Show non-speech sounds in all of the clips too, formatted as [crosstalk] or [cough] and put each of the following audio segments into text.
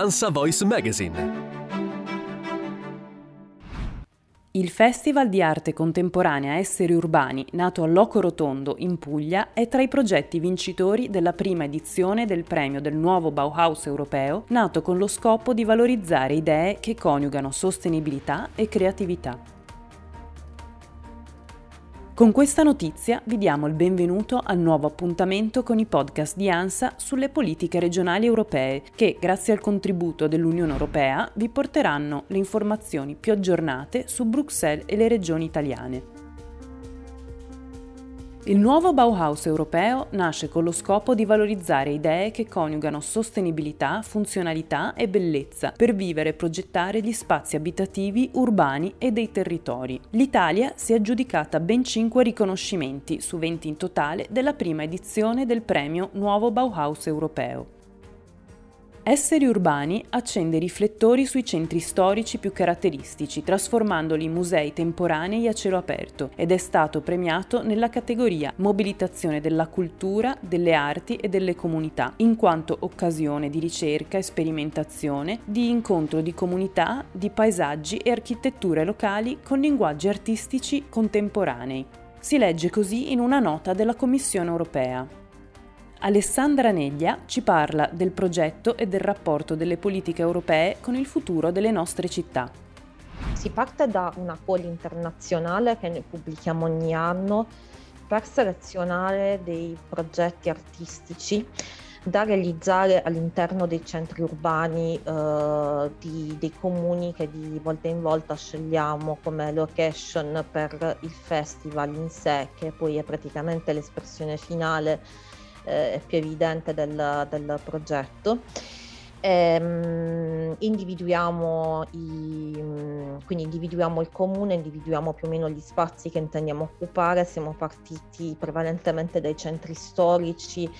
ANSA Voice Magazine. Il Festival di Arte Contemporanea Esseri Urbani, nato a Loco Rotondo, in Puglia, è tra i progetti vincitori della prima edizione del premio del nuovo Bauhaus europeo, nato con lo scopo di valorizzare idee che coniugano sostenibilità e creatività. Con questa notizia vi diamo il benvenuto al nuovo appuntamento con i podcast di ANSA sulle politiche regionali europee che, grazie al contributo dell'Unione Europea, vi porteranno le informazioni più aggiornate su Bruxelles e le regioni italiane. Il nuovo Bauhaus europeo nasce con lo scopo di valorizzare idee che coniugano sostenibilità, funzionalità e bellezza per vivere e progettare gli spazi abitativi, urbani e dei territori. L'Italia si è aggiudicata ben 5 riconoscimenti su 20 in totale della prima edizione del premio Nuovo Bauhaus europeo. Esseri Urbani accende riflettori sui centri storici più caratteristici, trasformandoli in musei temporanei a cielo aperto ed è stato premiato nella categoria Mobilitazione della cultura, delle arti e delle comunità, in quanto occasione di ricerca e sperimentazione, di incontro di comunità, di paesaggi e architetture locali con linguaggi artistici contemporanei. Si legge così in una nota della Commissione europea. Alessandra Neglia ci parla del progetto e del rapporto delle politiche europee con il futuro delle nostre città. Si parte da una call internazionale che noi pubblichiamo ogni anno per selezionare dei progetti artistici da realizzare all'interno dei centri urbani eh, di, dei comuni che di volta in volta scegliamo come location per il festival in sé, che poi è praticamente l'espressione finale eh, più evidente del, del progetto. Ehm, individuiamo, i, quindi individuiamo il comune, individuiamo più o meno gli spazi che intendiamo occupare, siamo partiti prevalentemente dai centri storici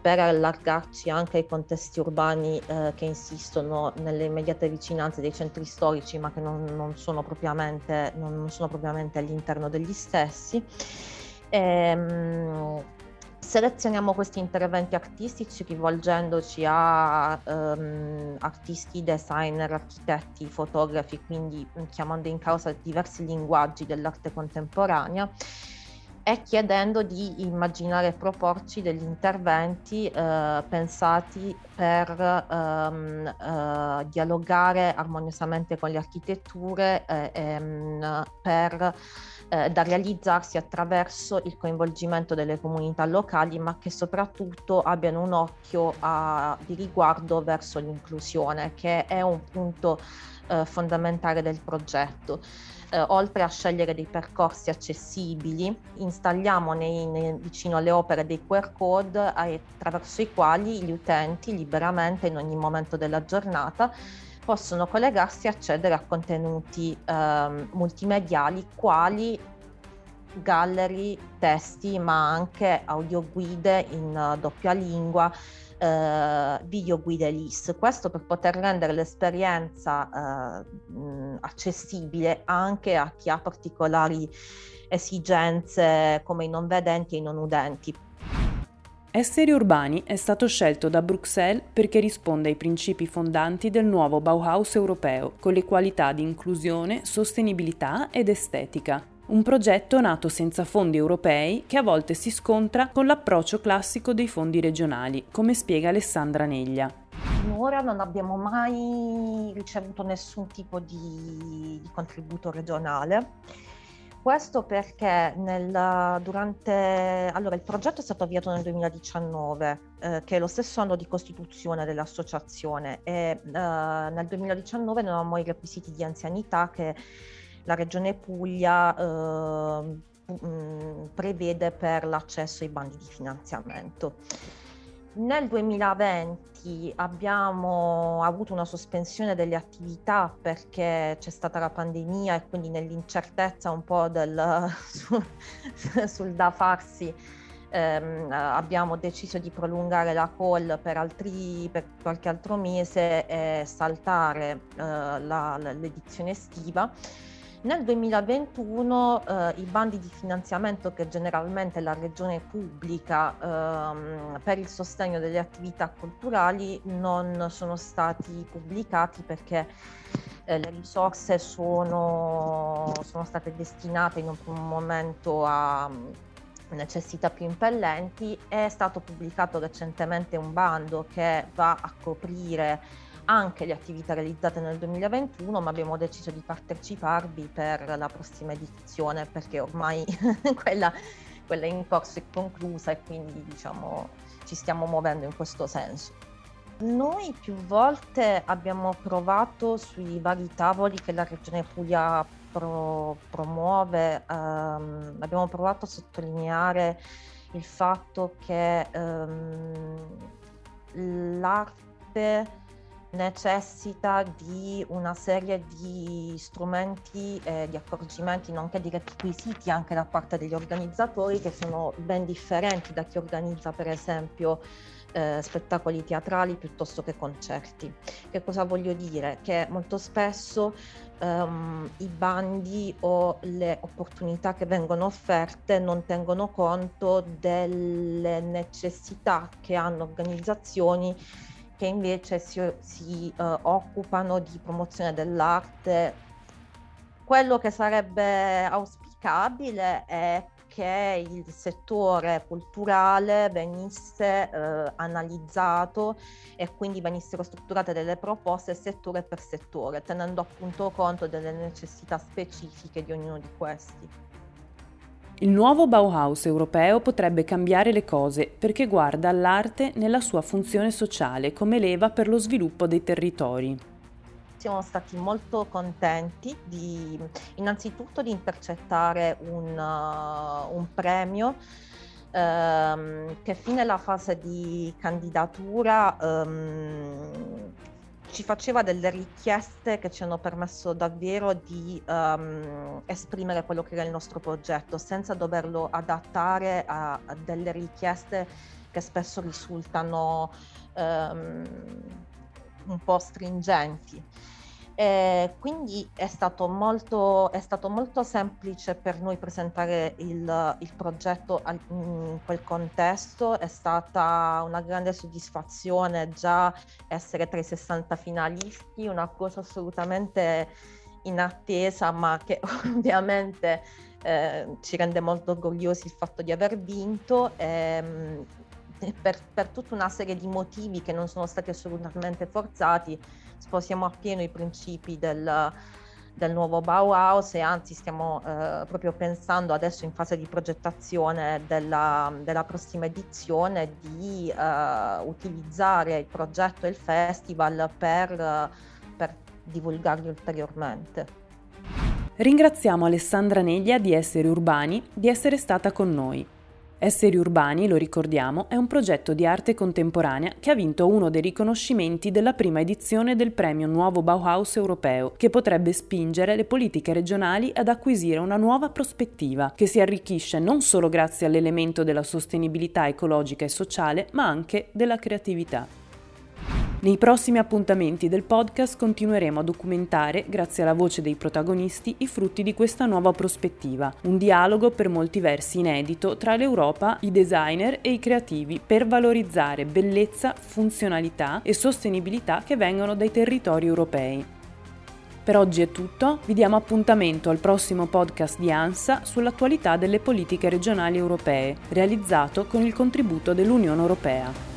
per allargarci anche ai contesti urbani eh, che insistono nelle immediate vicinanze dei centri storici ma che non, non, sono, propriamente, non sono, propriamente, all'interno degli stessi. Ehm, Selezioniamo questi interventi artistici rivolgendoci a um, artisti, designer, architetti, fotografi, quindi mm, chiamando in causa diversi linguaggi dell'arte contemporanea e chiedendo di immaginare e proporci degli interventi eh, pensati per um, uh, dialogare armoniosamente con le architetture e um, per eh, da realizzarsi attraverso il coinvolgimento delle comunità locali, ma che soprattutto abbiano un occhio a, di riguardo verso l'inclusione, che è un punto eh, fondamentale del progetto. Eh, oltre a scegliere dei percorsi accessibili, installiamo nei, nei, vicino alle opere dei QR code attraverso i quali gli utenti liberamente in ogni momento della giornata possono collegarsi e accedere a contenuti eh, multimediali quali gallery, testi, ma anche audioguide in uh, doppia lingua, uh, videoguide LIS. Questo per poter rendere l'esperienza uh, accessibile anche a chi ha particolari esigenze come i non vedenti e i non udenti. Esseri Urbani è stato scelto da Bruxelles perché risponde ai principi fondanti del nuovo Bauhaus europeo, con le qualità di inclusione, sostenibilità ed estetica. Un progetto nato senza fondi europei che a volte si scontra con l'approccio classico dei fondi regionali, come spiega Alessandra Neglia. Finora non abbiamo mai ricevuto nessun tipo di, di contributo regionale questo perché nel, durante, allora, il progetto è stato avviato nel 2019, eh, che è lo stesso anno di costituzione dell'associazione e eh, nel 2019 non avevamo i requisiti di anzianità che la Regione Puglia eh, prevede per l'accesso ai bandi di finanziamento. Nel 2020 abbiamo avuto una sospensione delle attività perché c'è stata la pandemia e quindi nell'incertezza un po' del, [laughs] sul, sul da farsi ehm, abbiamo deciso di prolungare la call per, altri, per qualche altro mese e saltare eh, la, l'edizione estiva. Nel 2021 eh, i bandi di finanziamento che generalmente la regione pubblica ehm, per il sostegno delle attività culturali non sono stati pubblicati perché eh, le risorse sono, sono, state destinate in un momento a necessità più impellenti, è stato pubblicato recentemente un bando che va a coprire anche le attività realizzate nel 2021, ma abbiamo deciso di parteciparvi per la prossima edizione perché ormai [laughs] quella, quella in corso è conclusa e quindi diciamo ci stiamo muovendo in questo senso. Noi più volte abbiamo provato sui vari tavoli che la Regione Puglia pro, promuove, um, abbiamo provato a sottolineare il fatto che um, l'arte necessita di una serie di strumenti e di accorgimenti, nonché di requisiti anche da parte degli organizzatori che sono ben differenti da chi organizza per esempio eh, spettacoli teatrali piuttosto che concerti. Che cosa voglio dire? Che molto spesso um, i bandi o le opportunità che vengono offerte non tengono conto delle necessità che hanno organizzazioni che invece si, si uh, occupano di promozione dell'arte. Quello che sarebbe auspicabile è che il settore culturale venisse eh, analizzato e quindi venissero strutturate delle proposte settore per settore, tenendo appunto conto delle necessità specifiche di ognuno di questi. Il nuovo Bauhaus europeo potrebbe cambiare le cose perché guarda all'arte nella sua funzione sociale come leva per lo sviluppo dei territori. Siamo stati molto contenti di innanzitutto di intercettare un, uh, un premio um, che fino alla fase di candidatura um, ci faceva delle richieste che ci hanno permesso davvero di um, esprimere quello che era il nostro progetto senza doverlo adattare a, a delle richieste che spesso risultano um, un po' stringenti. E quindi è stato, molto, è stato molto semplice per noi presentare il, il progetto in quel contesto, è stata una grande soddisfazione già essere tra i 60 finalisti, una cosa assolutamente inattesa ma che [laughs] ovviamente eh, ci rende molto orgogliosi il fatto di aver vinto. Ehm, per, per, tutta una serie di motivi che non sono stati assolutamente forzati, sposiamo appieno i principi del, del nuovo Bauhaus e anzi stiamo eh, proprio pensando adesso in fase di progettazione della, della prossima edizione di eh, utilizzare il progetto e il festival per, per divulgarli ulteriormente. Ringraziamo Alessandra Neglia di Esseri Urbani di essere stata con noi. Esseri Urbani, lo ricordiamo, è un progetto di arte contemporanea che ha vinto uno dei riconoscimenti della prima edizione del premio Nuovo Bauhaus europeo, che potrebbe spingere le politiche regionali ad acquisire una nuova prospettiva, che si arricchisce non solo grazie all'elemento della sostenibilità ecologica e sociale, ma anche della creatività. Nei prossimi appuntamenti del podcast continueremo a documentare, grazie alla voce dei protagonisti, i frutti di questa nuova prospettiva, un dialogo per molti versi inedito tra l'Europa, i designer e i creativi per valorizzare bellezza, funzionalità e sostenibilità che vengono dai territori europei. Per oggi è tutto, vi diamo appuntamento al prossimo podcast di ANSA sull'attualità delle politiche regionali europee, realizzato con il contributo dell'Unione Europea.